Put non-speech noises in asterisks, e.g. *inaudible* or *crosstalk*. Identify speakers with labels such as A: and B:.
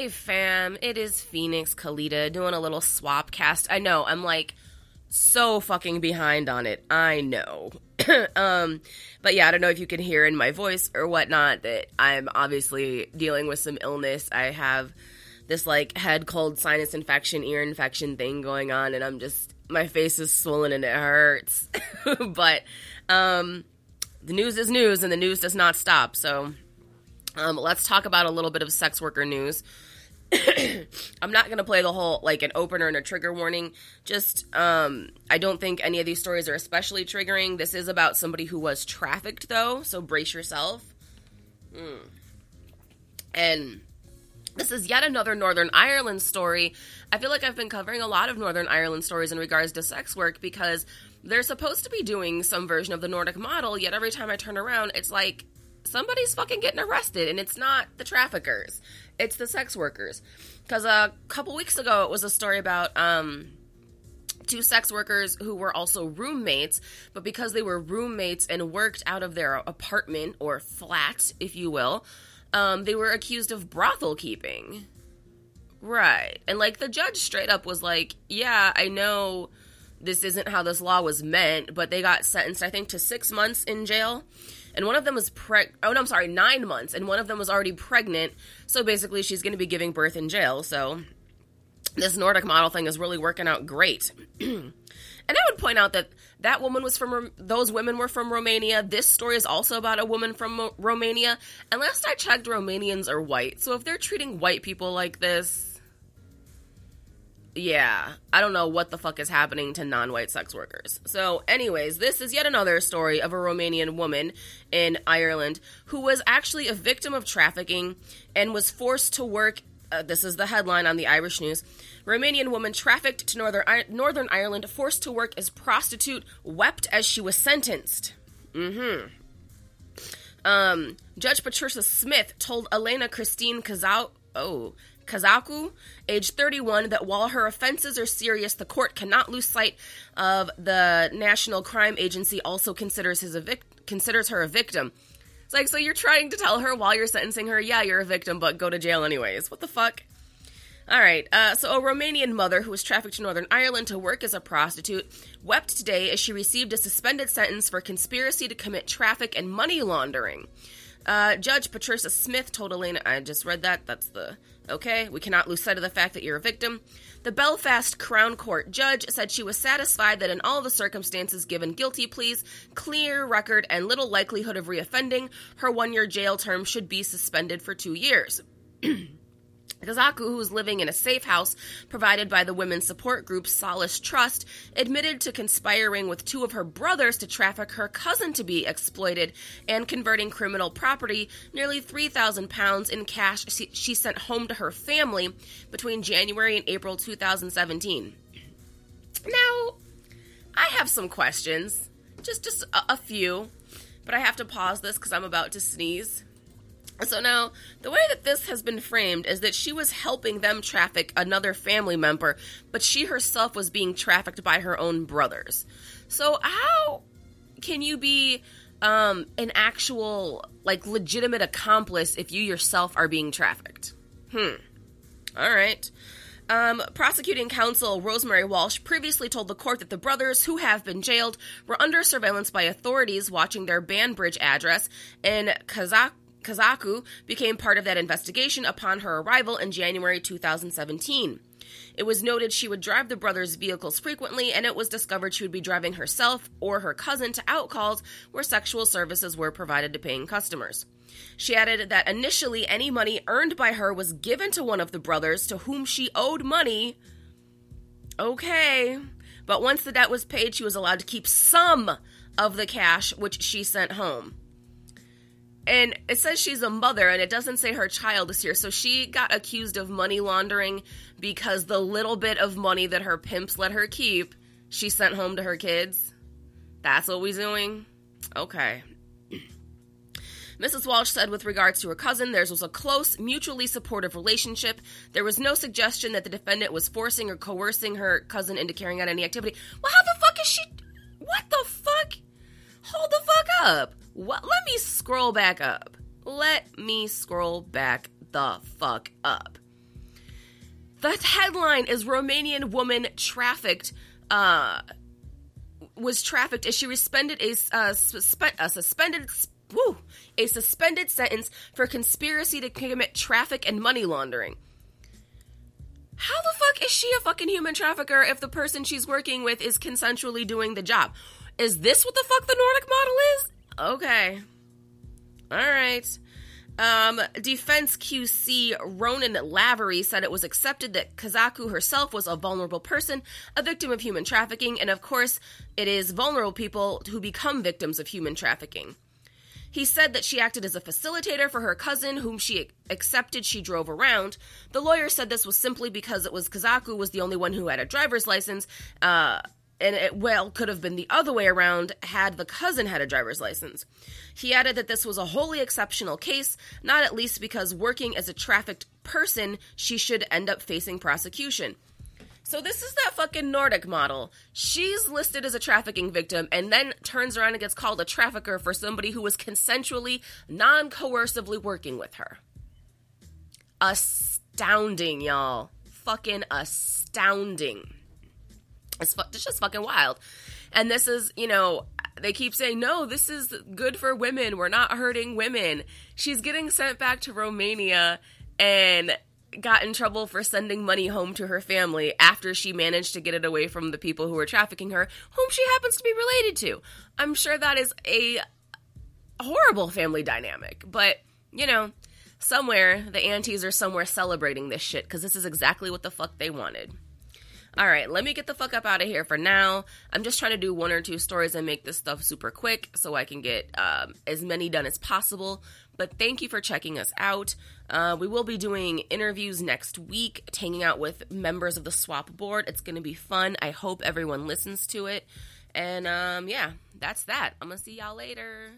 A: Hey fam, it is Phoenix Calida doing a little swap cast. I know, I'm like so fucking behind on it. I know. *clears throat* um, but yeah, I don't know if you can hear in my voice or whatnot that I'm obviously dealing with some illness. I have this like head cold, sinus infection, ear infection thing going on, and I'm just my face is swollen and it hurts. *laughs* but um, the news is news, and the news does not stop. So um, let's talk about a little bit of sex worker news. *coughs* I'm not gonna play the whole like an opener and a trigger warning. Just um, I don't think any of these stories are especially triggering. This is about somebody who was trafficked though, so brace yourself. Mm. And this is yet another Northern Ireland story. I feel like I've been covering a lot of Northern Ireland stories in regards to sex work because they're supposed to be doing some version of the Nordic model, yet every time I turn around, it's like somebody's fucking getting arrested, and it's not the traffickers, it's the sex workers. Because a couple weeks ago, it was a story about um, two sex workers who were also roommates, but because they were roommates and worked out of their apartment or flat, if you will, um, they were accused of brothel keeping. Right. And like the judge straight up was like, yeah, I know this isn't how this law was meant, but they got sentenced, I think, to six months in jail. And one of them was preg. Oh no, I'm sorry, nine months, and one of them was already pregnant. So basically, she's going to be giving birth in jail. So this Nordic model thing is really working out great. *clears throat* and I would point out that that woman was from those women were from Romania. This story is also about a woman from Romania. And last I checked, Romanians are white. So if they're treating white people like this, yeah, I don't know what the fuck is happening to non white sex workers. So, anyways, this is yet another story of a Romanian woman in Ireland who was actually a victim of trafficking and was forced to work. Uh, this is the headline on the Irish News. Romanian woman trafficked to Northern, I- Northern Ireland, forced to work as prostitute, wept as she was sentenced. Mm hmm. Um, Judge Patricia Smith told Elena Christine Kazau. Oh, Kazaku, age 31, that while her offenses are serious, the court cannot lose sight of the National Crime Agency also considers his considers her a victim. It's like, so you're trying to tell her while you're sentencing her, yeah, you're a victim, but go to jail anyways. What the fuck? All right, uh, so a Romanian mother who was trafficked to Northern Ireland to work as a prostitute wept today as she received a suspended sentence for conspiracy to commit traffic and money laundering. Uh, Judge Patricia Smith told Elena, I just read that, that's the okay? We cannot lose sight of the fact that you're a victim. The Belfast Crown Court judge said she was satisfied that in all the circumstances given guilty pleas, clear record, and little likelihood of reoffending, her one year jail term should be suspended for two years. *clears throat* Kazaku, who was living in a safe house provided by the women's support group Solace Trust, admitted to conspiring with two of her brothers to traffic her cousin to be exploited and converting criminal property, nearly 3,000 pounds in cash she sent home to her family between January and April 2017. Now, I have some questions, just just a, a few, but I have to pause this because I'm about to sneeze. So now, the way that this has been framed is that she was helping them traffic another family member, but she herself was being trafficked by her own brothers. So how can you be um, an actual, like, legitimate accomplice if you yourself are being trafficked? Hmm. All right. Um, prosecuting counsel Rosemary Walsh previously told the court that the brothers, who have been jailed, were under surveillance by authorities watching their Banbridge address in Kazakh Kazaku became part of that investigation upon her arrival in January 2017. It was noted she would drive the brothers' vehicles frequently, and it was discovered she would be driving herself or her cousin to outcalls where sexual services were provided to paying customers. She added that initially any money earned by her was given to one of the brothers to whom she owed money. Okay. But once the debt was paid, she was allowed to keep some of the cash which she sent home and it says she's a mother and it doesn't say her child is here so she got accused of money laundering because the little bit of money that her pimps let her keep she sent home to her kids that's what we're doing okay *clears throat* Mrs. Walsh said with regards to her cousin, theirs was a close, mutually supportive relationship. There was no suggestion that the defendant was forcing or coercing her cousin into carrying out any activity. Well, how the fuck is she? What the fuck? Hold the fuck up. What? Let me scroll back up. Let me scroll back the fuck up. The headline is Romanian woman trafficked. Uh, was trafficked as she suspended a, uh, suspe- a suspended woo, a suspended sentence for conspiracy to commit traffic and money laundering. How the fuck is she a fucking human trafficker if the person she's working with is consensually doing the job? Is this what the fuck the Nordic model? Okay. All right. Um, Defense QC Ronan Lavery said it was accepted that Kazaku herself was a vulnerable person, a victim of human trafficking, and of course, it is vulnerable people who become victims of human trafficking. He said that she acted as a facilitator for her cousin, whom she accepted she drove around. The lawyer said this was simply because it was Kazaku was the only one who had a driver's license, uh, and it well could have been the other way around had the cousin had a driver's license. He added that this was a wholly exceptional case, not at least because working as a trafficked person, she should end up facing prosecution. So this is that fucking Nordic model. She's listed as a trafficking victim and then turns around and gets called a trafficker for somebody who was consensually, non-coercively working with her. Astounding, y'all. Fucking astounding. It's, it's just fucking wild. And this is, you know, they keep saying, no, this is good for women. We're not hurting women. She's getting sent back to Romania and got in trouble for sending money home to her family after she managed to get it away from the people who were trafficking her, whom she happens to be related to. I'm sure that is a horrible family dynamic, but, you know, somewhere the aunties are somewhere celebrating this shit because this is exactly what the fuck they wanted. All right, let me get the fuck up out of here for now. I'm just trying to do one or two stories and make this stuff super quick so I can get um, as many done as possible. But thank you for checking us out. Uh, we will be doing interviews next week, hanging out with members of the swap board. It's going to be fun. I hope everyone listens to it. And um, yeah, that's that. I'm going to see y'all later.